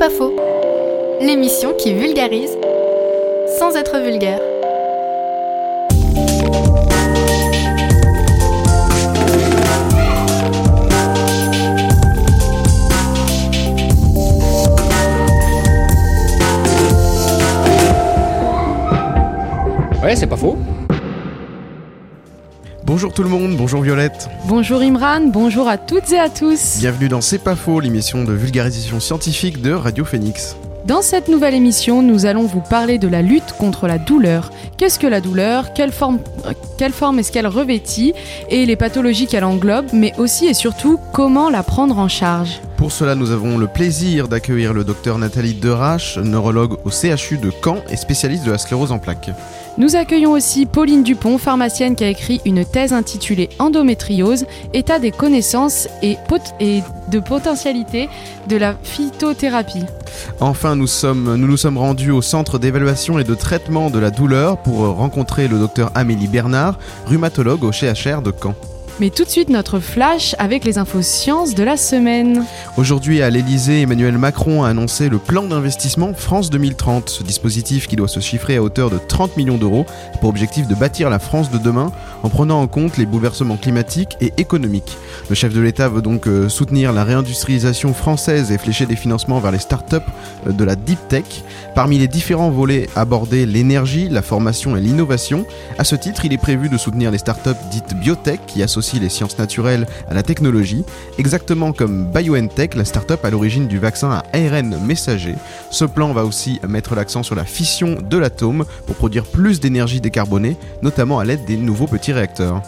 C'est pas faux. L'émission qui vulgarise sans être vulgaire. Ouais, c'est pas faux. Bonjour tout le monde, bonjour Violette. Bonjour Imran, bonjour à toutes et à tous. Bienvenue dans C'est pas faux, l'émission de vulgarisation scientifique de Radio Phoenix. Dans cette nouvelle émission, nous allons vous parler de la lutte contre la douleur. Qu'est-ce que la douleur? Quelle forme, quelle forme est-ce qu'elle revêtit? Et les pathologies qu'elle englobe, mais aussi et surtout comment la prendre en charge? Pour cela, nous avons le plaisir d'accueillir le docteur Nathalie Derache, neurologue au CHU de Caen et spécialiste de la sclérose en plaques. Nous accueillons aussi Pauline Dupont, pharmacienne qui a écrit une thèse intitulée Endométriose, état des connaissances et, et de potentialité de la phytothérapie. Enfin, nous, sommes, nous nous sommes rendus au centre d'évaluation et de traitement de la douleur pour rencontrer le docteur Amélie Bernard, rhumatologue au CHR de Caen. Mais tout de suite, notre flash avec les infos sciences de la semaine. Aujourd'hui, à l'Elysée, Emmanuel Macron a annoncé le plan d'investissement France 2030. Ce dispositif qui doit se chiffrer à hauteur de 30 millions d'euros pour objectif de bâtir la France de demain en prenant en compte les bouleversements climatiques et économiques. Le chef de l'État veut donc euh, soutenir la réindustrialisation française et flécher des financements vers les startups euh, de la deep tech. Parmi les différents volets abordés, l'énergie, la formation et l'innovation. À ce titre, il est prévu de soutenir les startups dites biotech qui associent les sciences naturelles à la technologie, exactement comme BioNTech, la start-up à l'origine du vaccin à ARN messager. Ce plan va aussi mettre l'accent sur la fission de l'atome pour produire plus d'énergie décarbonée, notamment à l'aide des nouveaux petits réacteurs.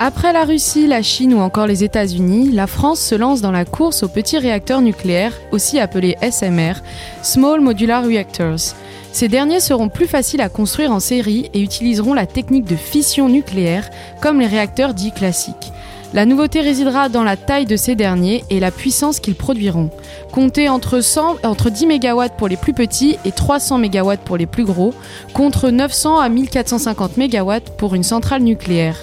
Après la Russie, la Chine ou encore les États-Unis, la France se lance dans la course aux petits réacteurs nucléaires, aussi appelés SMR, Small Modular Reactors. Ces derniers seront plus faciles à construire en série et utiliseront la technique de fission nucléaire comme les réacteurs dits classiques. La nouveauté résidera dans la taille de ces derniers et la puissance qu'ils produiront. Comptez entre, 100, entre 10 MW pour les plus petits et 300 MW pour les plus gros, contre 900 à 1450 MW pour une centrale nucléaire.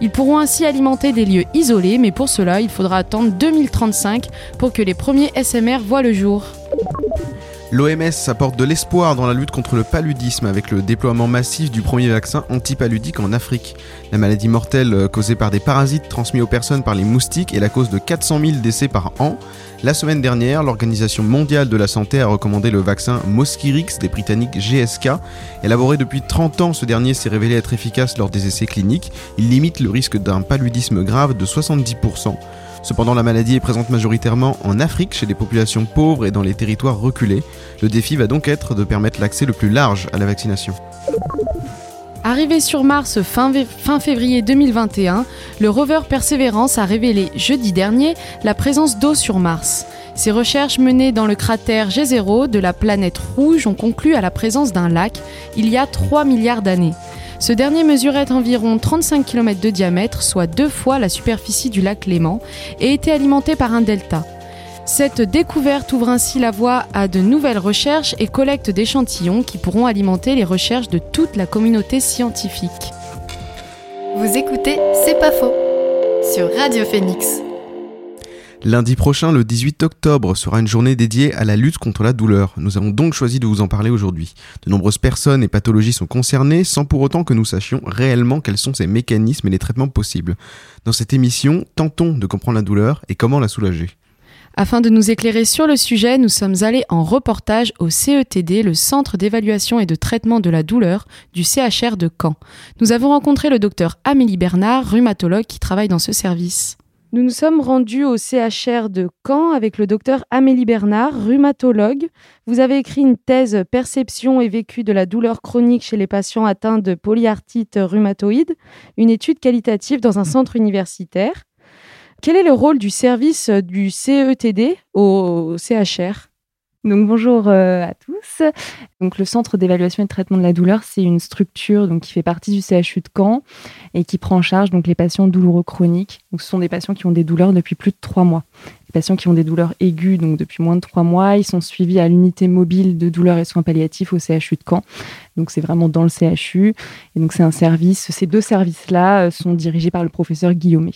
Ils pourront ainsi alimenter des lieux isolés, mais pour cela, il faudra attendre 2035 pour que les premiers SMR voient le jour. L'OMS apporte de l'espoir dans la lutte contre le paludisme avec le déploiement massif du premier vaccin antipaludique en Afrique. La maladie mortelle euh, causée par des parasites transmis aux personnes par les moustiques est la cause de 400 000 décès par an. La semaine dernière, l'Organisation mondiale de la santé a recommandé le vaccin Mosquirix des Britanniques GSK. Élaboré depuis 30 ans, ce dernier s'est révélé être efficace lors des essais cliniques. Il limite le risque d'un paludisme grave de 70%. Cependant, la maladie est présente majoritairement en Afrique, chez les populations pauvres et dans les territoires reculés. Le défi va donc être de permettre l'accès le plus large à la vaccination. Arrivé sur Mars fin, fin, février 2021, le rover Perseverance a révélé jeudi dernier la présence d'eau sur Mars. Ces recherches menées dans le cratère G0 de la planète rouge ont conclu à la présence d'un lac il y a 3 milliards d'années. Ce dernier mesurait environ 35 km de diamètre, soit deux fois la superficie du lac Léman, et était alimenté par un delta. Cette découverte ouvre ainsi la voie à de nouvelles recherches et collecte d'échantillons qui pourront alimenter les recherches de toute la communauté scientifique. Vous écoutez C'est pas faux sur Radio Phoenix. Lundi prochain, le 18 octobre, sera une journée dédiée à la lutte contre la douleur. Nous avons donc choisi de vous en parler aujourd'hui. De nombreuses personnes et pathologies sont concernées sans pour autant que nous sachions réellement quels sont ces mécanismes et les traitements possibles. Dans cette émission, tentons de comprendre la douleur et comment la soulager. Afin de nous éclairer sur le sujet, nous sommes allés en reportage au CETD, le Centre d'évaluation et de traitement de la douleur du CHR de Caen. Nous avons rencontré le docteur Amélie Bernard, rhumatologue qui travaille dans ce service. Nous nous sommes rendus au CHR de Caen avec le docteur Amélie Bernard, rhumatologue. Vous avez écrit une thèse Perception et vécu de la douleur chronique chez les patients atteints de polyarthrite rhumatoïde, une étude qualitative dans un centre universitaire. Quel est le rôle du service du CETD au CHR donc bonjour euh, à tous. Donc le Centre d'évaluation et de traitement de la douleur, c'est une structure donc qui fait partie du CHU de Caen et qui prend en charge donc les patients douloureux chroniques. Donc ce sont des patients qui ont des douleurs depuis plus de trois mois. Les patients qui ont des douleurs aiguës donc depuis moins de trois mois, ils sont suivis à l'unité mobile de douleurs et soins palliatifs au CHU de Caen. Donc c'est vraiment dans le CHU et donc c'est un service. Ces deux services-là euh, sont dirigés par le professeur Guillaumet.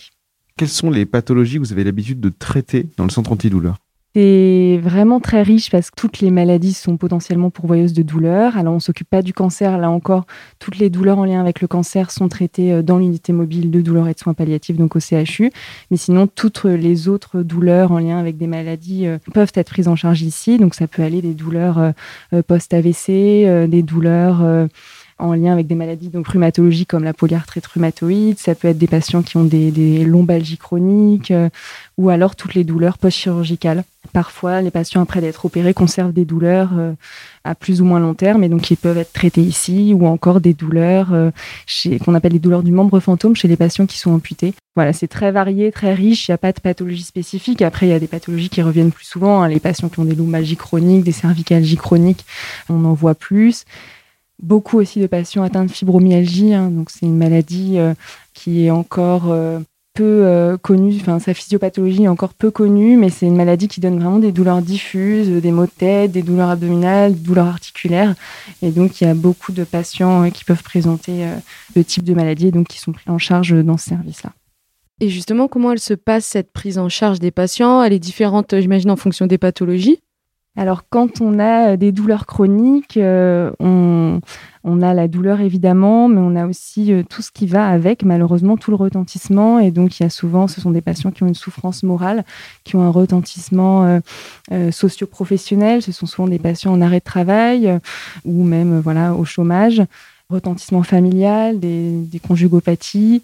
Quelles sont les pathologies que vous avez l'habitude de traiter dans le centre antidouleur? C'est vraiment très riche parce que toutes les maladies sont potentiellement pourvoyeuses de douleurs. Alors, on ne s'occupe pas du cancer. Là encore, toutes les douleurs en lien avec le cancer sont traitées euh, dans l'unité mobile de douleurs et de soins palliatifs, donc au CHU. Mais sinon, toutes les autres douleurs en lien avec des maladies euh, peuvent être prises en charge ici. Donc, ça peut aller des douleurs euh, post-AVC, des douleurs en lien avec des maladies donc rhumatologiques comme la polyarthrite rhumatoïde. Ça peut être des patients qui ont des, lombalgies chroniques euh, ou alors toutes les douleurs post-chirurgicales. Parfois, les patients après d'être opérés conservent des douleurs euh, à plus ou moins long terme et donc ils peuvent être traités ici ou encore des douleurs euh, qu'on appelle les douleurs du membre fantôme chez les patients qui sont amputés. Voilà, c'est très varié, très riche. Il n'y a pas de pathologie spécifique. Après, il y a des pathologies qui reviennent plus souvent. Hein. Les patients qui ont des lombalgies chroniques, des cervicalgies chroniques, on en voit plus beaucoup aussi de patients atteints de fibromyalgie. Hein. donc c'est une maladie euh, qui est encore euh, peu euh, connue, enfin sa physiopathologie est encore peu connue, mais c'est une maladie qui donne vraiment des douleurs diffuses, des maux de tête, des douleurs abdominales, des douleurs articulaires. Et donc il y a beaucoup de patients qui peuvent présenter ce type de maladie et donc qui sont pris en charge dans ce service-là. Et justement, comment elle se passe cette prise en charge des patients? Elle est différente, j'imagine, en fonction des pathologies? Alors quand on a euh, des douleurs chroniques, euh, on, a la douleur évidemment, mais on a aussi euh, tout ce qui va avec, malheureusement, tout le retentissement. Et donc il y a souvent, ce sont des patients qui ont une souffrance morale, qui ont un retentissement socio-professionnel. Ce sont souvent des patients en arrêt de travail ou même voilà au chômage retentissement familial, des, conjugopathies.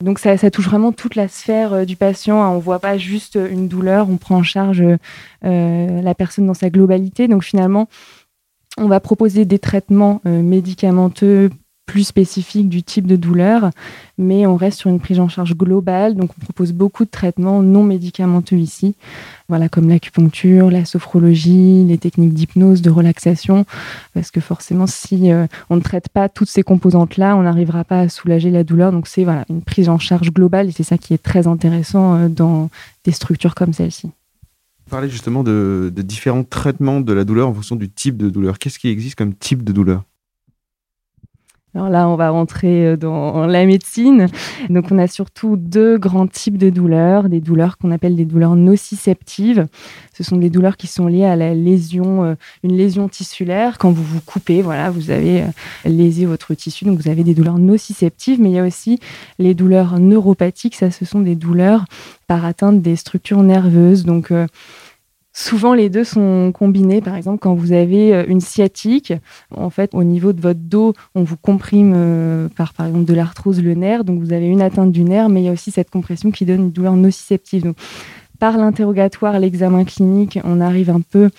Donc ça, touche vraiment toute la sphère euh, du patient. On ne voit pas juste une douleur, on prend en charge euh, la personne dans sa globalité. Donc finalement, on va proposer des traitements euh, médicamenteux plus spécifique du type de douleur, mais on reste sur une prise en charge globale. Donc, on propose beaucoup de traitements non médicamenteux ici, voilà, comme l'acupuncture, la sophrologie, les techniques d'hypnose, de relaxation, parce que forcément, si euh, on ne traite pas toutes ces composantes-là, on n'arrivera pas à soulager la douleur. Donc, c'est voilà, une prise en charge globale et c'est ça qui est très intéressant euh, dans des structures comme celle-ci. Parler justement de différents traitements de la douleur en fonction du type de douleur. Qu'est-ce qui existe comme type de douleur? Alors là, on va rentrer euh, dans la médecine. Donc, on a surtout deux grands types de douleurs. Des douleurs qu'on appelle des douleurs nociceptives. Ce sont des douleurs qui sont liées à la lésion, euh, une lésion tissulaire. Quand vous vous coupez, voilà, vous avez euh, lésé votre tissu. Donc, vous avez des douleurs nociceptives. Mais il y a aussi les douleurs neuropathiques. Ça, ce sont des douleurs par atteinte des structures nerveuses. Donc, Souvent, les deux sont combinés. Par exemple, quand vous avez euh, une sciatique, en fait, au niveau de votre dos, on vous comprime euh, par, par exemple, de l'arthrose le nerf. Donc, vous avez une atteinte du nerf, mais il y a aussi cette compression qui donne une douleur nociceptive. Donc, par l'interrogatoire, l'examen clinique, on arrive un peu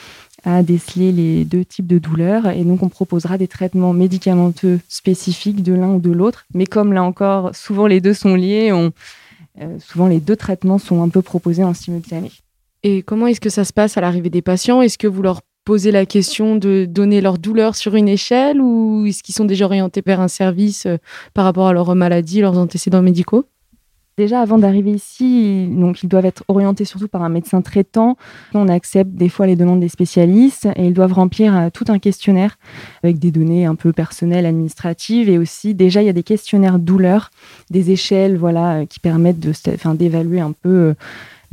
à déceler les deux types de douleurs et donc on proposera des traitements médicamenteux spécifiques de l'un ou de l'autre. Mais comme là encore, souvent les deux sont liés, euh, souvent les deux traitements sont un peu proposés en simultané. Et comment est-ce que ça se passe à l'arrivée des patients? Est-ce que vous leur posez la question de donner leur douleur sur une échelle ou est-ce qu'ils sont déjà orientés vers un service euh, par rapport à leur maladie, leurs antécédents médicaux? Déjà, avant d'arriver ici, donc ils doivent être orientés surtout par un médecin traitant. On accepte des fois les demandes des spécialistes et ils doivent remplir euh, tout un questionnaire avec des données un peu personnelles, administratives et aussi déjà il y a des questionnaires douleur, des échelles voilà euh, qui permettent de, d'évaluer un peu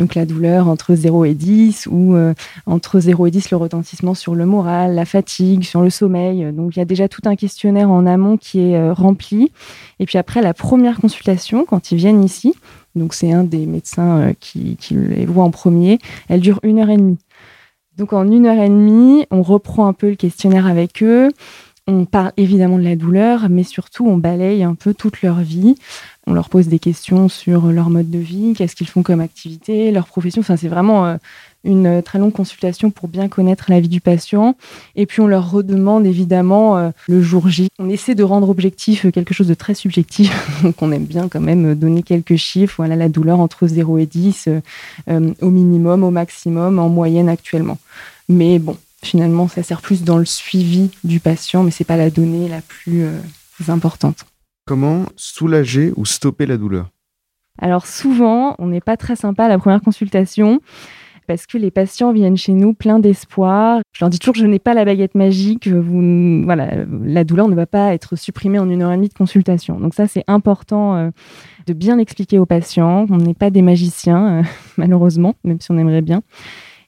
donc la douleur entre 0 et 10 ou euh, entre 0 et 10 le retentissement sur le moral, la fatigue, sur le sommeil. Donc il y a déjà tout un questionnaire en amont qui est euh, rempli. Et puis après la première consultation, quand ils viennent ici, donc c'est un des médecins euh, qui, qui les voit en premier, elle dure une heure et demie. Donc en une heure et demie, on reprend un peu le questionnaire avec eux. On parle évidemment de la douleur, mais surtout on balaye un peu toute leur vie. On leur pose des questions sur leur mode de vie, qu'est-ce qu'ils font comme activité, leur profession. Enfin, c'est vraiment euh, une très longue consultation pour bien connaître la vie du patient. Et puis on leur redemande évidemment euh, le jour J. On essaie de rendre objectif euh, quelque chose de très subjectif. Donc on aime bien quand même donner quelques chiffres. Voilà la douleur entre 0 et 10 au minimum, au maximum, en moyenne actuellement. Mais bon, finalement, ça sert plus dans le suivi du patient, mais c'est pas la donnée la plus importante. Comment soulager ou stopper la douleur? Alors souvent, on n'est pas très sympa à la première consultation parce que les patients viennent chez nous pleins d'espoir. Je leur dis toujours que je n'ai pas la baguette magique. Vous, voilà, la douleur ne va pas être supprimée en une heure et demie de consultation. Donc ça, c'est important euh, de bien expliquer aux patients. On n'est pas des magiciens, euh, malheureusement, même si on aimerait bien.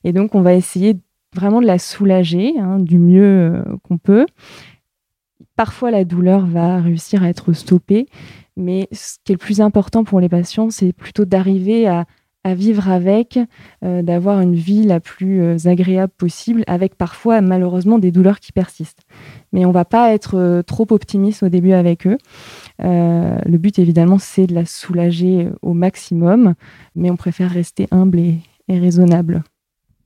Et donc, on va essayer vraiment de la soulager hein, du mieux qu'on peut. Parfois, la douleur va réussir à être stoppée, mais ce qui est le plus important pour les patients, c'est plutôt d'arriver à, vivre avec, euh, d'avoir une vie la plus euh, agréable possible, avec parfois malheureusement des douleurs qui persistent. Mais on ne va pas être euh, trop optimiste au début avec eux. le but évidemment, c'est de la soulager au maximum, mais on préfère rester humble et raisonnable.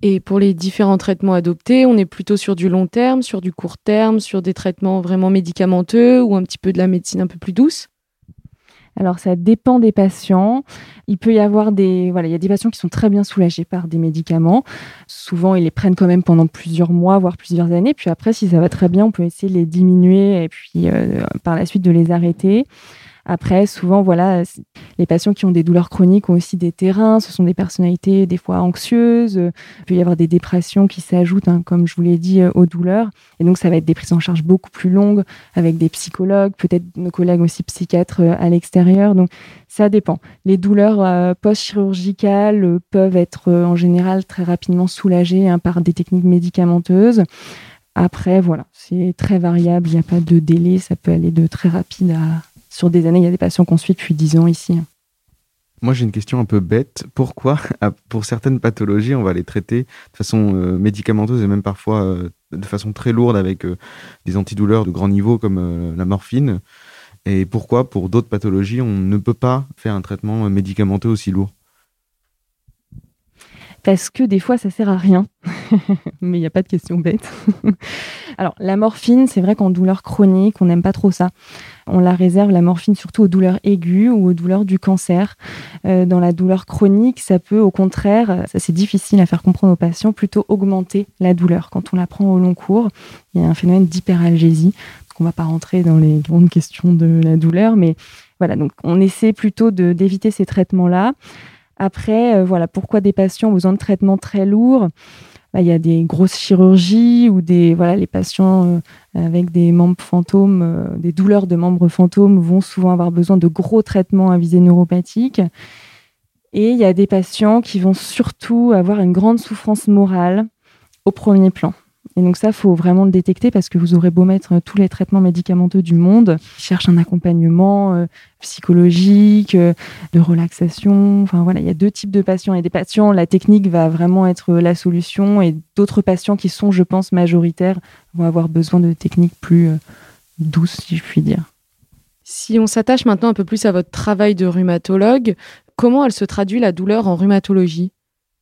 Et pour les différents traitements adoptés, on est plutôt sur du long terme, sur du court terme, sur des traitements vraiment médicamenteux ou un petit peu de la médecine un peu plus douce alors ça dépend des patients. Il peut y avoir des voilà, il y a des patients qui sont très bien soulagés par des médicaments. Souvent ils les prennent quand même pendant plusieurs mois voire plusieurs années. Puis après si ça va très bien, on peut essayer de les diminuer et puis euh, par la suite de les arrêter. Après, souvent, voilà, les patients qui ont des douleurs chroniques ont aussi des terrains. Ce sont des personnalités des fois anxieuses. Il peut y avoir des dépressions qui s'ajoutent, hein, comme je vous l'ai dit, euh, aux douleurs. Et donc, ça va être des prises en charge beaucoup plus longues avec des psychologues, peut-être nos collègues aussi psychiatres euh, à l'extérieur. Donc, ça dépend. Les douleurs euh, post-chirurgicales peuvent être en général très rapidement soulagées hein, par des techniques médicamenteuses. Après, voilà, c'est très variable. Il n'y a pas de délai. Ça peut aller de très rapide à sur des années. Il y a des patients qu'on suit depuis 10 ans ici. Moi, j'ai une question un peu bête. Pourquoi, pour certaines pathologies, on va les traiter de façon euh, médicamenteuse et même parfois euh, de façon très lourde avec euh, des antidouleurs de grand niveau comme la morphine? Et pourquoi, pour d'autres pathologies, on ne peut pas faire un traitement médicamenteux aussi lourd? Parce que des fois ça sert à rien. Mais il n'y a pas de question bête. Alors la morphine, c'est vrai qu'en douleur chronique, on n'aime pas trop ça. On la réserve, la morphine, surtout aux douleurs aiguës ou aux douleurs du cancer. Euh, dans la douleur chronique, ça peut au contraire, ça c'est difficile à faire comprendre aux patients, plutôt augmenter la douleur. Quand on la prend au long cours, il y a un phénomène d'hyperalgésie. On ne va pas rentrer dans les grandes questions de la douleur, mais voilà, donc on essaie plutôt d'éviter ces traitements-là. Après, euh, voilà, pourquoi des patients ont besoin de traitements très lourds? Il y a des grosses chirurgies ou des voilà, les patients euh, avec des membres fantômes, euh, des douleurs de membres fantômes vont souvent avoir besoin de gros traitements à visée neuropathique. Et il y a des patients qui vont surtout avoir une grande souffrance morale au premier plan. Et donc ça, faut vraiment le détecter parce que vous aurez beau mettre euh, tous les traitements médicamenteux du monde, ils cherchent un accompagnement euh, psychologique, euh, de relaxation. Enfin voilà, il y a deux types de patients. Et des patients, la technique va vraiment être la solution, et d'autres patients qui sont, je pense, majoritaires, vont avoir besoin de techniques plus douces, si je puis dire. Si on s'attache maintenant un peu plus à votre travail de rhumatologue, comment elle se traduit la douleur en rhumatologie?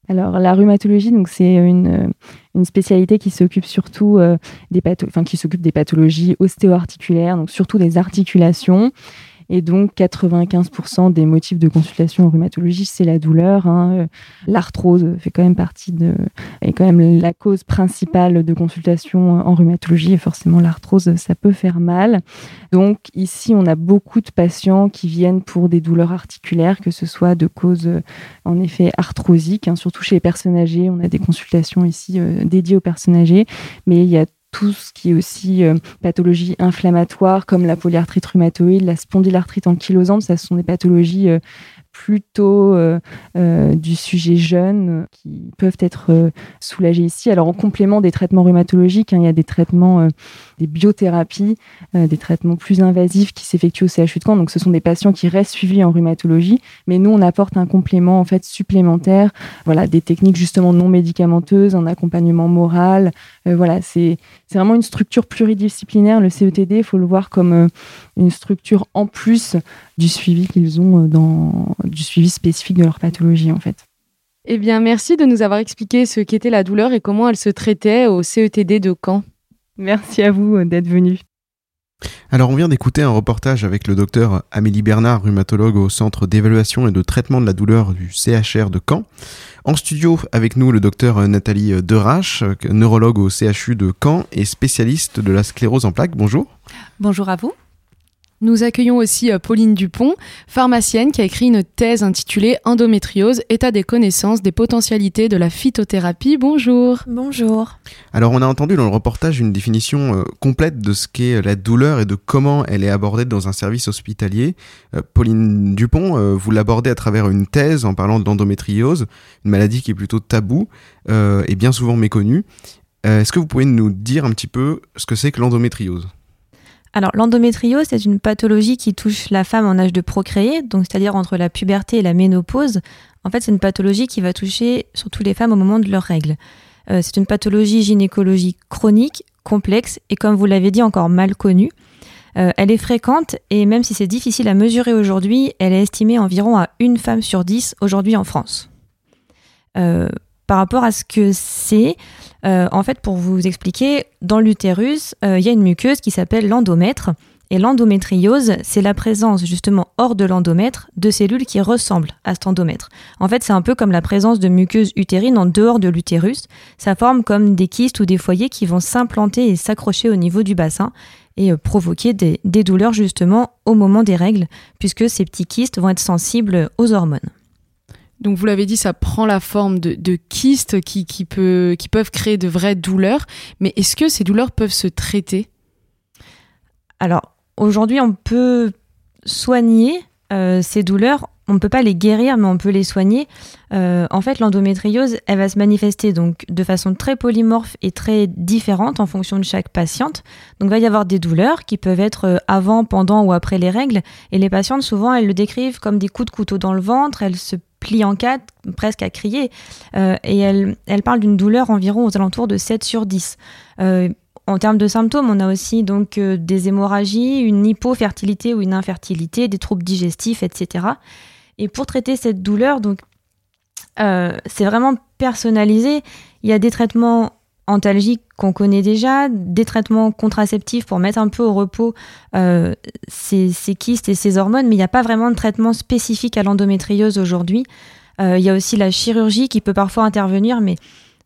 Alors la rhumatologie, donc c'est une, une spécialité qui s'occupe surtout euh, des enfin qui des pathologies ostéo-articulaires, donc surtout des articulations. Et donc, 95% des motifs de consultation en rhumatologie, c'est la douleur. Hein. L'arthrose fait quand même partie de, est quand même la cause principale de consultation en rhumatologie. Et forcément, l'arthrose, ça peut faire mal. Donc, ici, on a beaucoup de patients qui viennent pour des douleurs articulaires, que ce soit de cause, en effet, arthrosique, hein. surtout chez les personnes âgées. On a des consultations ici euh, dédiées aux personnes âgées. Mais il y a tout ce qui est aussi euh, pathologie inflammatoire comme la polyarthrite rhumatoïde, la spondylarthrite ankylosante, ça ce sont des pathologies euh, plutôt euh, euh, du sujet jeune euh, qui peuvent être soulagés ici. Alors en complément des traitements rhumatologiques, hein, il y a des traitements, des biothérapies, des traitements plus invasifs qui s'effectuent au CHU de Caen. Donc ce sont des patients qui restent suivis en rhumatologie, mais nous on apporte un complément en fait supplémentaire, voilà des techniques justement non médicamenteuses, un accompagnement moral. voilà, c'est c'est vraiment une structure pluridisciplinaire. Le CETD, il faut le voir comme une structure en plus du suivi qu'ils ont dans du suivi spécifique de leur pathologie en fait. Eh bien, merci de nous avoir expliqué ce qu'était la douleur et comment elle se traitait au CETD de Caen. Merci à vous euh, d'être venu. Alors on vient d'écouter un reportage avec le docteur Amélie Bernard, rhumatologue au Centre d'évaluation et de traitement de la douleur du CHR de Caen. En studio avec nous le docteur Nathalie Derache, neurologue au CHU de Caen et spécialiste de la sclérose en plaques. Bonjour. Bonjour à vous. Nous accueillons aussi euh, Pauline Dupont, pharmacienne qui a écrit une thèse intitulée Endométriose, état des connaissances des potentialités de la phytothérapie. Bonjour. Bonjour. Alors on a entendu dans le reportage une définition euh, complète de ce qu'est la douleur et de comment elle est abordée dans un service hospitalier. Euh, Pauline Dupont, vous l'abordez à travers une thèse en parlant de l'endométriose, une maladie qui est plutôt taboue et bien souvent méconnue. Est-ce que vous pouvez nous dire un petit peu ce que c'est que l'endométriose? Alors l'endométriose, c'est une pathologie qui touche la femme en âge de procréer, donc c'est-à-dire entre la puberté et la ménopause. En fait, c'est une pathologie qui va toucher surtout les femmes au moment de leurs règles. Euh, c'est une pathologie gynécologique chronique, complexe et comme vous l'avez dit encore mal connue. Euh, elle est fréquente et même si c'est difficile à mesurer aujourd'hui, elle est estimée environ à une femme sur dix aujourd'hui en France. Euh, par rapport à ce que c'est, euh, en fait, pour vous expliquer, dans l'utérus, euh, il y a une muqueuse qui s'appelle l'endomètre. Et l'endométriose, c'est la présence justement hors de l'endomètre de cellules qui ressemblent à cet endomètre. En fait, c'est un peu comme la présence de muqueuses utérines en dehors de l'utérus. Ça forme comme des kystes ou des foyers qui vont s'implanter et s'accrocher au niveau du bassin et euh, provoquer des, des douleurs justement au moment des règles, puisque ces petits kystes vont être sensibles aux hormones. Donc vous l'avez dit, ça prend la forme de, kystes qui, qui, peut, qui peuvent créer de vraies douleurs. Mais est-ce que ces douleurs peuvent se traiter? Alors aujourd'hui, on peut soigner euh, ces douleurs. On ne peut pas les guérir, mais on peut les soigner. Euh, en fait, l'endométriose, elle va se manifester donc de façon très polymorphe et très différente en fonction de chaque patiente. Donc, il va y avoir des douleurs qui peuvent être euh, avant, pendant ou après les règles. Et les patientes, souvent, elles le décrivent comme des coups de couteau dans le ventre. Elles se plie en quatre, presque à crier. Euh, et elle, elle parle d'une douleur environ aux alentours de 7 sur 10. Euh, en termes de symptômes, on a aussi donc euh, des hémorragies, une hypofertilité ou une infertilité, des troubles digestifs, etc. Et pour traiter cette douleur, donc c'est vraiment personnalisé. Il y a des traitements antalgiques qu'on connaît déjà, des traitements contraceptifs pour mettre un peu au repos euh, ces, kystes et ces hormones, mais il n'y a pas vraiment de traitement spécifique à l'endométriose aujourd'hui. Euh, il y a aussi la chirurgie qui peut parfois intervenir, mais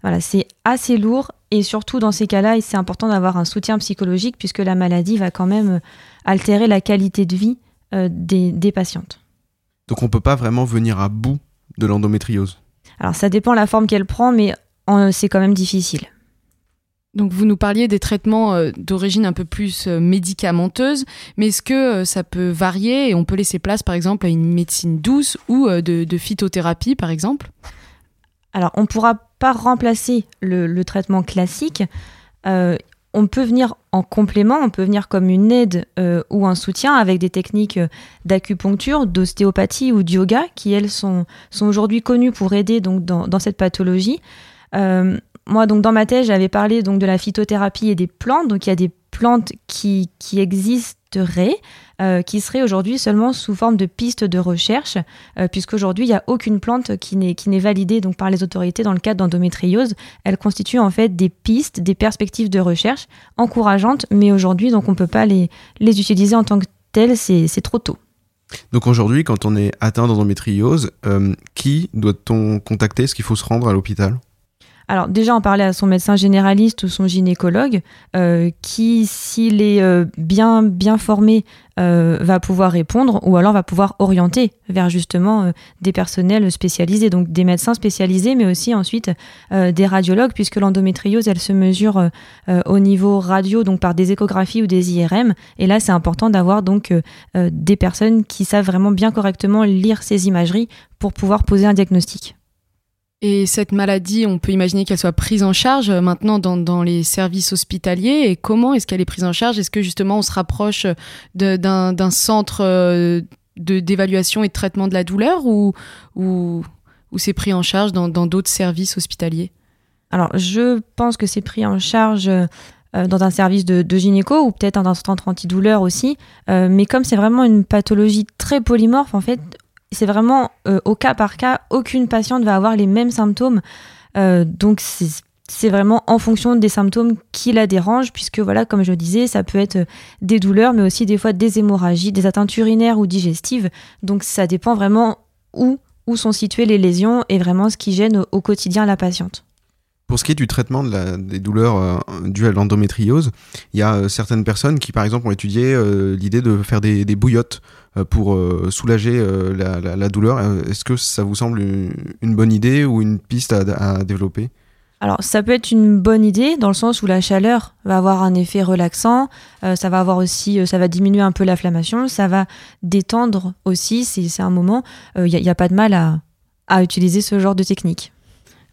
voilà, c'est assez lourd et surtout dans ces cas-là, c'est important d'avoir un soutien psychologique puisque la maladie va quand même altérer la qualité de vie euh, des, des patientes. Donc on ne peut pas vraiment venir à bout de l'endométriose? Alors ça dépend la forme qu'elle prend, mais c'est quand même difficile. Donc vous nous parliez des traitements euh, d'origine un peu plus euh, médicamenteuse, mais est-ce que euh, ça peut varier et on peut laisser place par exemple à une médecine douce ou de, phytothérapie par exemple? Alors on ne pourra pas remplacer le, traitement classique. on peut venir en complément, on peut venir comme une aide ou un soutien avec des techniques d'acupuncture, d'ostéopathie ou de yoga qui elles sont, sont aujourd'hui connues pour aider donc dans, dans cette pathologie moi, donc dans ma thèse, j'avais parlé donc de la phytothérapie et des plantes. Donc il y a des plantes qui, qui existeraient, euh, qui seraient aujourd'hui seulement sous forme de pistes de recherche, euh, puisqu'aujourd'hui il n'y a aucune plante qui n'est qui n'est validée donc par les autorités dans le cadre d'endométriose. Elle constitue en fait des pistes, des perspectives de recherche encourageantes, mais aujourd'hui donc on peut pas les les utiliser en tant que telles, c'est trop tôt. Donc aujourd'hui, quand on est atteint d'endométriose, euh, qui doit-on contacter? Est-ce qu'il faut se rendre à l'hôpital? Alors déjà en parler à son médecin généraliste ou son gynécologue, euh, qui s'il est euh, bien bien formé euh, va pouvoir répondre ou alors va pouvoir orienter vers justement des personnels spécialisés, donc des médecins spécialisés, mais aussi ensuite des radiologues, puisque l'endométriose elle se mesure au niveau radio, donc par des échographies ou des IRM. Et là c'est important d'avoir donc des personnes qui savent vraiment bien correctement lire ces imageries pour pouvoir poser un diagnostic. Et cette maladie, on peut imaginer qu'elle soit prise en charge euh, maintenant dans, les services hospitaliers. Et comment est-ce qu'elle est prise en charge? Est-ce que justement on se rapproche d'un centre euh, d'évaluation et de traitement de la douleur? Ou, ou, c'est pris en charge dans d'autres services hospitaliers? Alors, je pense que c'est pris en charge euh, dans un service de, gynéco ou peut-être dans un centre antidouleur aussi. mais comme c'est vraiment une pathologie très polymorphe, en fait, c'est vraiment euh, au cas par cas, aucune patiente va avoir les mêmes symptômes. Euh, donc c'est vraiment en fonction des symptômes qui la dérangent, puisque voilà, comme je le disais, ça peut être des douleurs, mais aussi des fois des hémorragies, des atteintes urinaires ou digestives. Donc ça dépend vraiment où, où sont situées les lésions et vraiment ce qui gêne au, quotidien la patiente. Pour ce qui est du traitement des douleurs euh, dues à l'endométriose, il y a euh, certaines personnes qui, par exemple, ont étudié euh, l'idée de faire des, bouillottes pour soulager la, douleur. Est-ce que ça vous semble une, bonne idée ou une piste à, développer? Alors, ça peut être une bonne idée dans le sens où la chaleur va avoir un effet relaxant. ça va avoir aussi, ça va diminuer un peu l'inflammation. Ça va détendre aussi. C'est un moment. Il n'y a, pas de mal à utiliser ce genre de technique.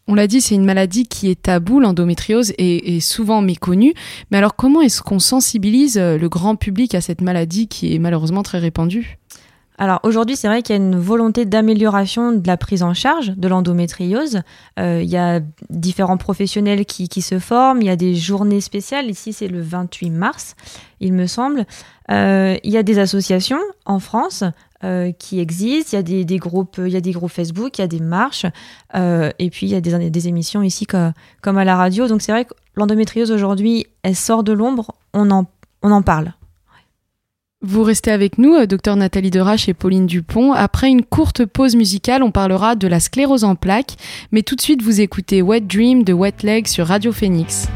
On l'a dit, c'est une maladie qui est taboue, l'endométriose est souvent méconnue. Mais alors comment est-ce qu'on sensibilise euh, le grand public à cette maladie qui est malheureusement très répandue? Alors aujourd'hui, c'est vrai qu'il y a une volonté d'amélioration de la prise en charge de l'endométriose. Euh, il y a différents professionnels qui, qui se forment, il y a des journées spéciales. Ici, c'est le 28 mars, il me semble. Euh, il y a des associations en France euh, qui existent. Il y a des, groupes, il y a des groupes Facebook, il y a des marches, euh, et puis il y a des, émissions ici co- comme, à la radio. Donc c'est vrai que l'endométriose aujourd'hui, elle sort de l'ombre. On en, on en parle. Vous restez avec nous, euh, docteur Nathalie Derache et Pauline Dupont. Après une courte pause musicale, on parlera de la sclérose en plaques. Mais tout de suite, vous écoutez Wet Dream de Wet Leg sur Radio Phoenix.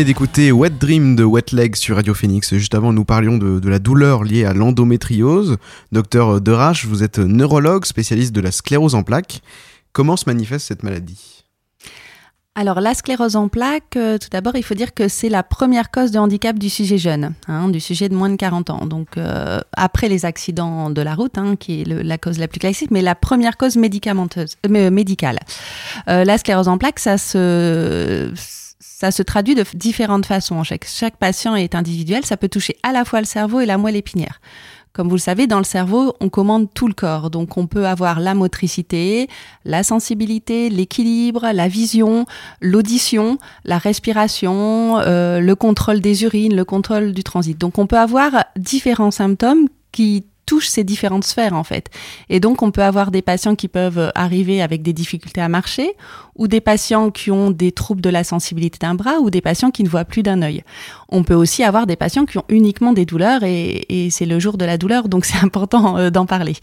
Venez d'écouter Wet Dream de Wet Leg sur Radio Phoenix. Juste avant, nous parlions de, la douleur liée à l'endométriose. Docteur Derache, vous êtes neurologue, spécialiste de la sclérose en plaques. Comment se manifeste cette maladie? Alors, la sclérose en plaques, euh, tout d'abord, il faut dire que c'est la première cause de handicap du sujet jeune, hein, du sujet de moins de 40 ans. Donc, euh, après les accidents de la route, hein, qui est la cause la plus classique, mais la première cause médicamenteuse, euh, médicale. Euh, la sclérose en plaques, ça se, ça se traduit de différentes façons. Chaque, chaque patient est individuel. Ça peut toucher à la fois le cerveau et la moelle épinière. Comme vous le savez, dans le cerveau, on commande tout le corps. Donc, on peut avoir la motricité, la sensibilité, l'équilibre, la vision, l'audition, la respiration, euh, le contrôle des urines, le contrôle du transit. Donc, on peut avoir différents symptômes qui touchent ces différentes sphères, en fait. Et donc, on peut avoir des patients qui peuvent arriver avec des difficultés à marcher, ou des patients qui ont des troubles de la sensibilité d'un bras, ou des patients qui ne voient plus d'un œil. On peut aussi avoir des patients qui ont uniquement des douleurs, et, et c'est le jour de la douleur, donc c'est important euh, d'en parler.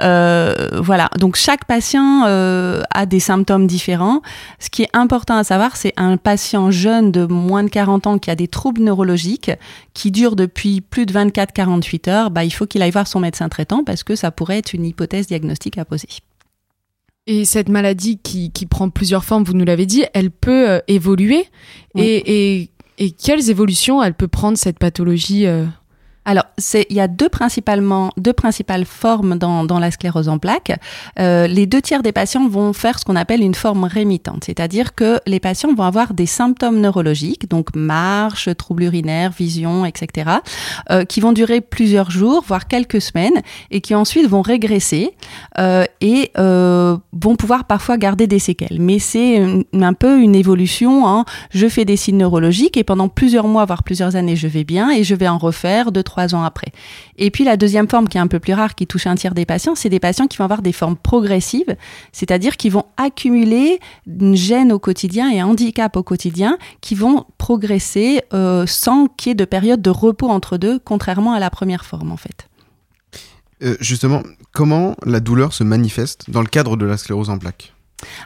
Euh, voilà, donc chaque patient euh, a des symptômes différents. Ce qui est important à savoir, c'est un patient jeune de moins de 40 ans qui a des troubles neurologiques qui durent depuis plus de 24-48 heures, bah, il faut qu'il aille voir son médecin traitant parce que ça pourrait être une hypothèse diagnostique à poser. Et cette maladie qui, qui prend plusieurs formes, vous nous l'avez dit, elle peut euh, évoluer. Oui. Et, et Et quelles évolutions elle peut prendre cette pathologie euh Alors, il y a deux principalement, deux principales formes dans, dans la sclérose en plaques. Euh, les deux tiers des patients vont faire ce qu'on appelle une forme rémitante, c'est-à-dire que les patients vont avoir des symptômes neurologiques, donc marche, troubles urinaires, vision, etc., euh, qui vont durer plusieurs jours, voire quelques semaines, et qui ensuite vont régresser euh, et euh, vont pouvoir parfois garder des séquelles. Mais c'est un, peu une évolution en je fais des signes neurologiques et pendant plusieurs mois, voire plusieurs années, je vais bien et je vais en refaire deux, trois ans après. Et puis la deuxième forme qui est un peu plus rare, qui touche un tiers des patients, c'est des patients qui vont avoir des formes progressives, c'est-à-dire qui vont accumuler une gêne au quotidien et un handicap au quotidien, qui vont progresser euh, sans qu'il y ait de période de repos entre deux, contrairement à la première forme en fait. Euh, justement, comment la douleur se manifeste dans le cadre de la sclérose en plaques?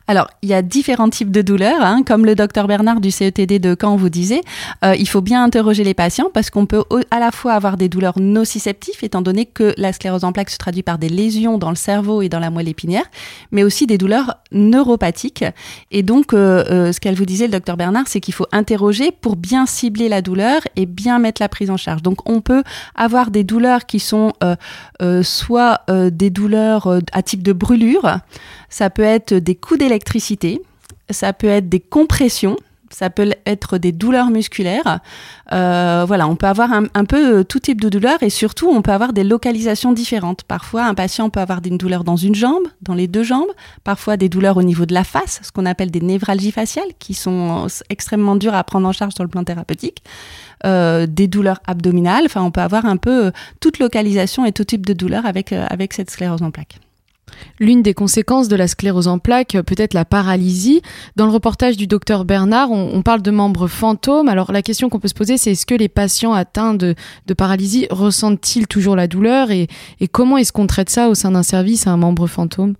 Alors, il y a différents types de douleurs, hein, comme le docteur Bernard du CETD de Caen vous disait. Euh, il faut bien interroger les patients parce qu'on peut à la fois avoir des douleurs nociceptives, étant donné que la sclérose en plaques se traduit par des lésions dans le cerveau et dans la moelle épinière, mais aussi des douleurs neuropathiques. Et donc, euh, euh, ce qu'elle vous disait, le docteur Bernard, c'est qu'il faut interroger pour bien cibler la douleur et bien mettre la prise en charge. Donc, on peut avoir des douleurs qui sont soit des douleurs à type de brûlure, ça peut être des coups d'électricité, ça peut être des compressions, ça peut être des douleurs musculaires. Euh, voilà, on peut avoir un, peu euh, tout type de douleur et surtout on peut avoir des localisations différentes. Parfois, un patient peut avoir une douleur dans une jambe, dans les deux jambes, parfois des douleurs au niveau de la face, ce qu'on appelle des névralgies faciales, qui sont euh, extrêmement dures à prendre en charge sur le plan thérapeutique. Des douleurs abdominales. Enfin, on peut avoir un peu toute localisation et tout type de douleur avec, avec cette sclérose en plaques. L'une des conséquences de la sclérose en plaques, euh, peut-être la paralysie. Dans le reportage du docteur Bernard, on, parle de membres fantômes. Alors la question qu'on peut se poser, c'est est-ce que les patients atteints de, de paralysie ressentent-ils toujours la douleur et, et comment est-ce qu'on traite ça au sein d'un service à un membre fantôme?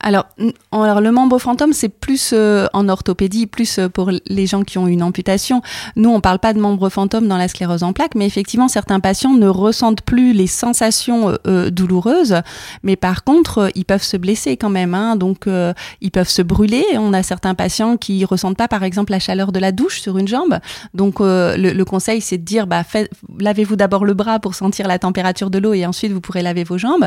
Alors, alors le membre fantôme, c'est plus euh, en orthopédie, plus euh, pour les gens qui ont une amputation. Nous, on parle pas de membre fantôme dans la sclérose en plaques, mais effectivement, certains patients ne ressentent plus les sensations euh, douloureuses, mais par contre, ils peuvent se blesser quand même. Hein, donc, ils peuvent se brûler. On a certains patients qui ressentent pas, par exemple, la chaleur de la douche sur une jambe. Donc, le, conseil, c'est de dire, bah, lavez-vous d'abord le bras pour sentir la température de l'eau et ensuite vous pourrez laver vos jambes.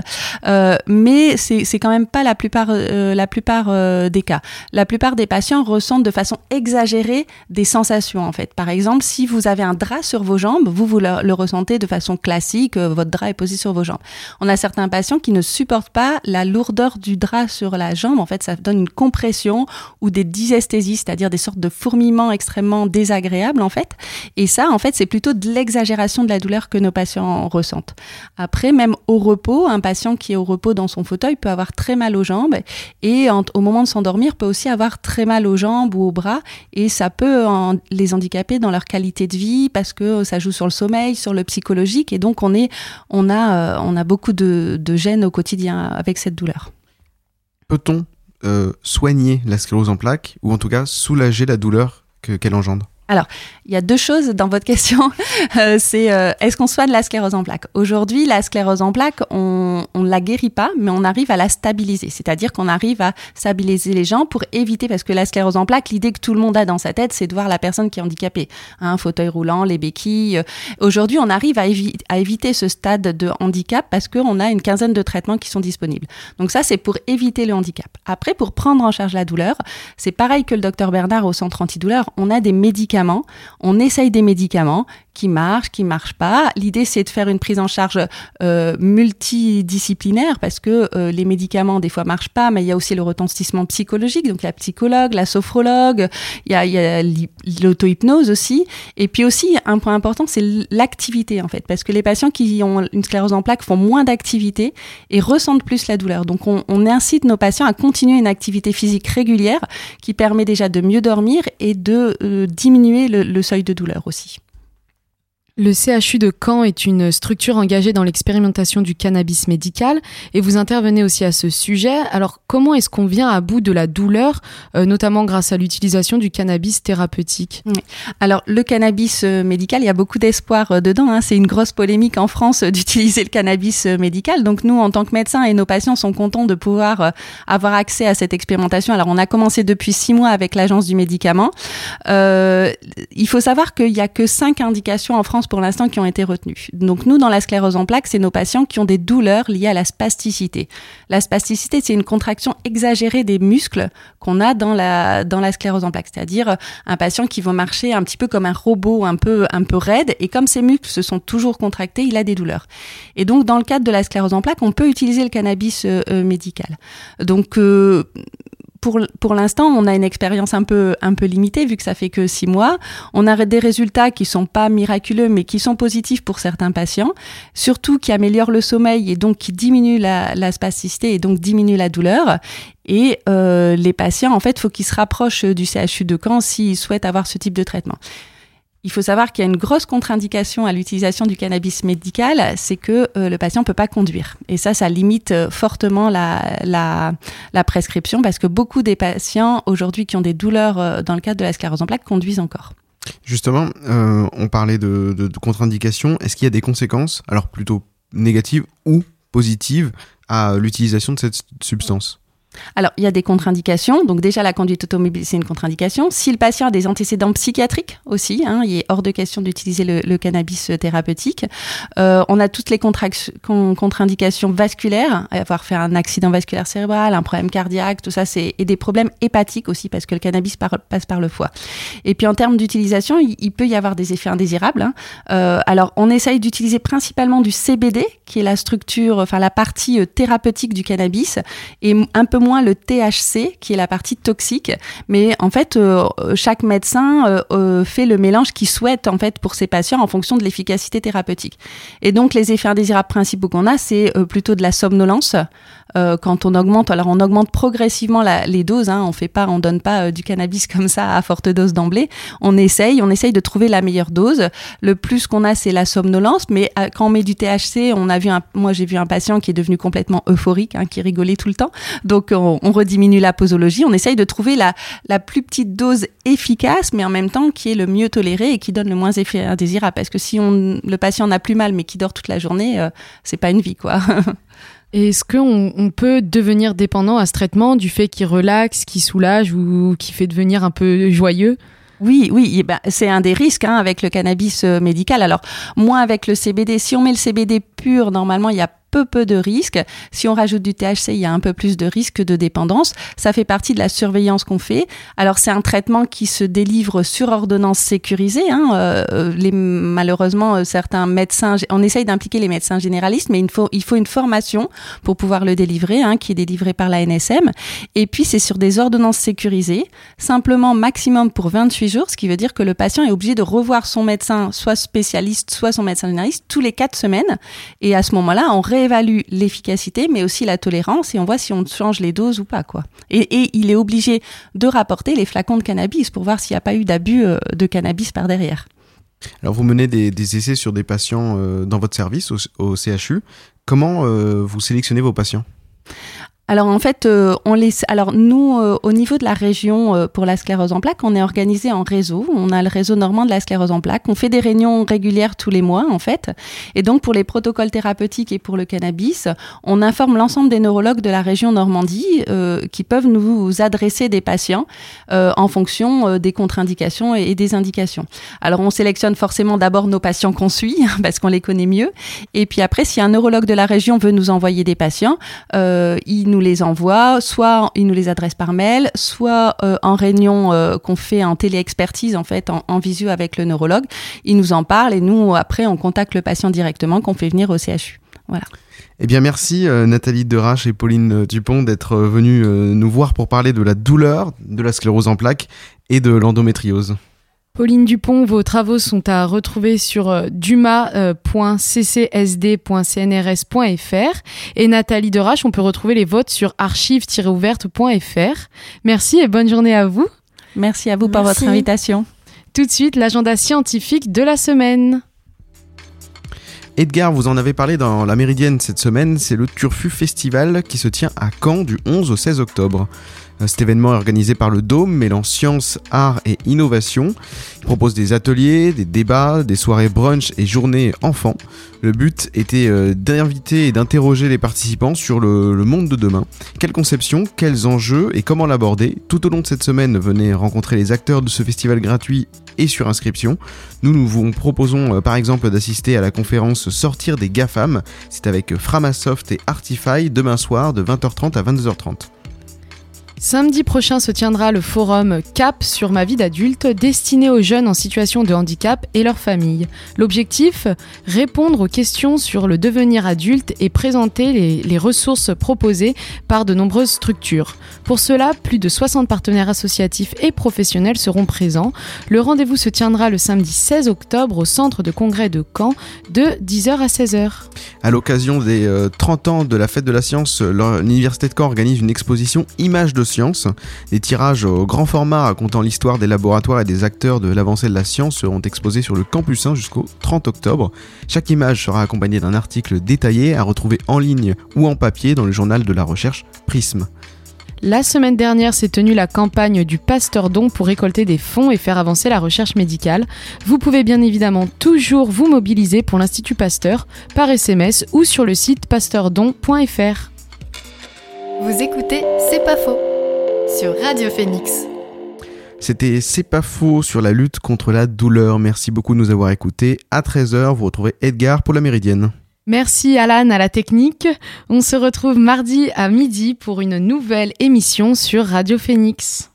Mais c'est quand même pas la plupart, euh, la plupart euh, des cas. La plupart des patients ressentent de façon exagérée des sensations en fait. Par exemple, si vous avez un drap sur vos jambes, vous vous le, ressentez de façon classique, euh, votre drap est posé sur vos jambes. On a certains patients qui ne supportent pas la lourdeur du drap sur la jambe. En fait, ça donne une compression ou des dysesthésies, c'est-à-dire des sortes de fourmillements extrêmement désagréables en fait. Et ça, en fait, c'est plutôt de l'exagération de la douleur que nos patients ressentent. Après, même au repos, un patient qui est au repos dans son fauteuil peut avoir très mal aux jambes et au moment de s'endormir peut aussi avoir très mal aux jambes ou aux bras et ça peut les handicaper dans leur qualité de vie parce que ça joue sur le sommeil, sur le psychologique et donc on est, on a, euh, on a beaucoup de, de au quotidien avec cette douleur. Peut-on euh, soigner la sclérose en plaques ou en tout cas soulager la douleur que- qu'elle engendre? Il y a deux choses dans votre question. Euh, c'est euh, est-ce qu'on soigne la sclérose en plaques? Aujourd'hui, la sclérose en plaques, on ne la guérit pas, mais on arrive à la stabiliser. C'est-à-dire qu'on arrive à stabiliser les gens pour éviter, parce que la sclérose en plaques, l'idée que tout le monde a dans sa tête, c'est de voir la personne qui est handicapée. Un fauteuil roulant, les béquilles. Aujourd'hui, on arrive à, évi- à éviter ce stade de handicap parce qu'on a une quinzaine de traitements qui sont disponibles. Donc ça, c'est pour éviter le handicap. Après, pour prendre en charge la douleur, c'est pareil que le docteur Bernard au centre antidouleur. On a des médicaments, on essaye des médicaments qui marchent, qui marchent pas. L'idée, c'est de faire une prise en charge euh, multidisciplinaire parce que euh, les médicaments, des fois, marchent pas, mais il y a aussi le retentissement psychologique. Donc, il y a psychologue, la sophrologue, il y a, il y a l'auto-hypnose aussi. Et puis aussi, un point important, c'est l'activité, en fait, parce que les patients qui ont une sclérose en plaques font moins d'activité et ressentent plus la douleur. Donc, on, on incite nos patients à continuer une activité physique régulière qui permet déjà de mieux dormir et de euh, diminuer le, le seuil de douleur aussi. Le CHU de Caen est une structure engagée dans l'expérimentation du cannabis médical et vous intervenez aussi à ce sujet. Alors comment est-ce qu'on vient à bout de la douleur, euh, notamment grâce à l'utilisation du cannabis thérapeutique? Alors, le cannabis euh, médical, il y a beaucoup d'espoir euh, dedans. hein. C'est une grosse polémique en France d'utiliser le cannabis médical. Donc, nous, en tant que médecins et nos patients sont contents de pouvoir avoir accès à cette expérimentation. Alors, on a commencé depuis six mois avec l'Agence du médicament. Il faut savoir qu'il y a que cinq indications en France pour l'instant qui ont été retenues. Donc, nous, dans la sclérose en plaques, c'est nos patients qui ont des douleurs liées à la spasticité. La spasticité, c'est une contraction exagérée des muscles qu'on a dans la, dans la sclérose en plaques. C'est-à-dire euh, un patient qui va marcher un petit peu comme un robot, un peu, un peu raide, et comme ses muscles se sont toujours contractés, il a des douleurs. Et donc, dans le cadre de la sclérose en plaques, on peut utiliser le cannabis euh, euh, médical. Donc, pour, pour l'instant, on a une expérience un peu, un peu limitée vu que ça fait que six mois. On a des résultats qui sont pas miraculeux, mais qui sont positifs pour certains patients, surtout qui améliorent le sommeil et donc qui diminuent la, la spasticité et donc diminuent la douleur. Et euh, les patients, en fait, faut qu'ils se rapprochent du CHU de Caen s'ils souhaitent avoir ce type de traitement. Il faut savoir qu'il y a une grosse contre-indication à l'utilisation du cannabis médical, c'est que euh, le patient peut pas conduire. Et ça, ça limite euh, fortement la, prescription parce que beaucoup des patients aujourd'hui qui ont des douleurs euh, dans le cadre de la sclérose en plaques conduisent encore. Justement, on parlait de, de, de contre-indication. Est-ce qu'il y a des conséquences, alors plutôt négatives ou positives, à l'utilisation de cette substance? Alors, il y a des contre-indications. Donc déjà, la conduite automobile, c'est une contre-indication. Si le patient a des antécédents psychiatriques aussi, hein, il est hors de question d'utiliser le, cannabis euh, thérapeutique. Euh, on a toutes les contre-indications vasculaires, avoir fait un accident vasculaire cérébral, un problème cardiaque, tout ça, c'est et des problèmes hépatiques aussi parce que le cannabis passe par le foie. Et puis en termes d'utilisation, il, peut y avoir des effets indésirables. hein. Euh, alors, on essaye d'utiliser principalement du CBD, qui est la structure, enfin la partie thérapeutique du cannabis, et un peu moins le THC, qui est la partie toxique. Mais en fait, euh, chaque médecin euh, euh, fait le mélange qu'il souhaite en fait pour ses patients en fonction de l'efficacité thérapeutique. Et donc, les effets indésirables principaux qu'on a, c'est plutôt de la somnolence. Euh, quand on augmente, alors on augmente progressivement les doses. Hein, on fait pas, on donne pas euh, du cannabis comme ça à forte dose d'emblée. On essaye, on essaye de trouver la meilleure dose. Le plus qu'on a, c'est la somnolence. Mais euh, quand on met du THC, on a vu moi j'ai vu un patient qui est devenu complètement euphorique, hein, qui rigolait tout le temps. Donc on, rediminue la posologie. On essaye de trouver la, la plus petite dose efficace, mais en même temps qui est le mieux toléré et qui donne le moins effet indésirable. Parce que si le patient n'a plus mal mais qui dort toute la journée, euh, c'est pas une vie quoi. Est-ce qu'on on peut devenir dépendant à ce traitement du fait qu'il relaxe, qu'il soulage ou qu'il fait devenir un peu joyeux? Oui, oui, ben, c'est un des risques hein, avec le cannabis euh, médical. Alors, moins avec le CBD. Si on met le CBD pur, normalement, il y a peu de risques. Si on rajoute du THC, il y a un peu plus de risques de dépendance. Ça fait partie de la surveillance qu'on fait. Alors c'est un traitement qui se délivre sur ordonnance sécurisée. Hein. Euh, malheureusement, euh, certains médecins, on essaye d'impliquer les médecins généralistes, mais il faut, une formation pour pouvoir le délivrer, hein, qui est délivrée par la NSM. Et puis c'est sur des ordonnances sécurisées, simplement maximum pour 28 jours, ce qui veut dire que le patient est obligé de revoir son médecin, soit spécialiste, soit son médecin généraliste, tous les quatre semaines. Et à ce moment-là, on réévalue l'efficacité, mais aussi la tolérance, et on voit si on change les doses ou pas, quoi. Et, il est obligé de rapporter les flacons de cannabis pour voir s'il n'y a pas eu d'abus euh, de cannabis par derrière. Alors vous menez des, essais sur des patients euh, dans votre service au, au CHU. Comment euh, vous sélectionnez vos patients? Alors en fait, euh, on les, alors nous, euh, au niveau de la région euh, pour la sclérose en plaques, on est organisé en réseau. On a le réseau normand de la sclérose en plaques. On fait des réunions régulières tous les mois en fait. Et donc pour les protocoles thérapeutiques et pour le cannabis, on informe l'ensemble des neurologues de la région Normandie euh, qui peuvent nous adresser des patients euh, en fonction euh, des contre-indications et, et des indications. Alors on sélectionne forcément d'abord nos patients qu'on suit parce qu'on les connaît mieux. Et puis après, si un neurologue de la région veut nous envoyer des patients, il nous les envoie, soit il nous les adresse par mail, soit euh, en réunion euh, qu'on fait en téléexpertise, en fait, en, visio avec le neurologue. Il nous en parle et nous, après, on contacte le patient directement qu'on fait venir au CHU. Voilà. Eh bien merci euh, Nathalie Derache et Pauline Dupont d'être venues nous voir pour parler de la douleur, de la sclérose en plaques et de l'endométriose. Pauline Dupont, vos travaux sont à retrouver sur euh, duma.ccsd.cnrs.fr et Nathalie Derache, on peut retrouver les votes sur archives-ouvertes.fr. Merci et bonne journée à vous. Merci à vous pour votre invitation. Tout de suite, l'agenda scientifique de la semaine. Edgar, vous en avez parlé dans La Méridienne cette semaine, c'est le Turfu Festival qui se tient à Caen du 11 au 16 octobre. Euh, Cet événement est organisé par le Dôme, mêlant science, art et innovation. Il propose des ateliers, des débats, des soirées brunch et journées enfants. Le but était euh, d'inviter et d'interroger les participants sur le, monde de demain. Quelle conception, quels enjeux et comment l'aborder? Tout au long de cette semaine, venez rencontrer les acteurs de ce festival gratuit et sur inscription. Nous, nous vous proposons euh, par exemple d'assister à la conférence Sortir des GAFAM. C'est avec Framasoft et Artify demain soir de 20h30 à 22h30. Samedi prochain se tiendra le forum CAP sur ma vie d'adulte destiné aux jeunes en situation de handicap et leurs familles. L'objectif Répondre aux questions sur le devenir adulte et présenter les, ressources proposées par de nombreuses structures. Pour cela, plus de 60 partenaires associatifs et professionnels seront présents. Le rendez-vous se tiendra le samedi 16 octobre au centre de congrès de Caen de 10h à 16h. À l'occasion des euh, 30 ans de la fête de la science, l'Université de Caen organise une exposition Images de science. Des tirages au grand format racontant l'histoire des laboratoires et des acteurs de l'avancée de la science seront exposés sur le campus 1 jusqu'au 30 octobre. Chaque image sera accompagnée d'un article détaillé à retrouver en ligne ou en papier dans le journal de la recherche Prisme. La semaine dernière s'est tenue la campagne du Pasteur Don pour récolter des fonds et faire avancer la recherche médicale. Vous pouvez bien évidemment toujours vous mobiliser pour l'Institut Pasteur par SMS ou sur le site pasteurdon.fr. Vous écoutez C'est pas faux sur Radio Phoenix. C'était C'est pas faux sur la lutte contre la douleur. Merci beaucoup de nous avoir écoutés. À 13h, vous retrouvez Edgar pour la Méridienne. Merci Alan à la technique. On se retrouve mardi à midi pour une nouvelle émission sur Radio Phoenix.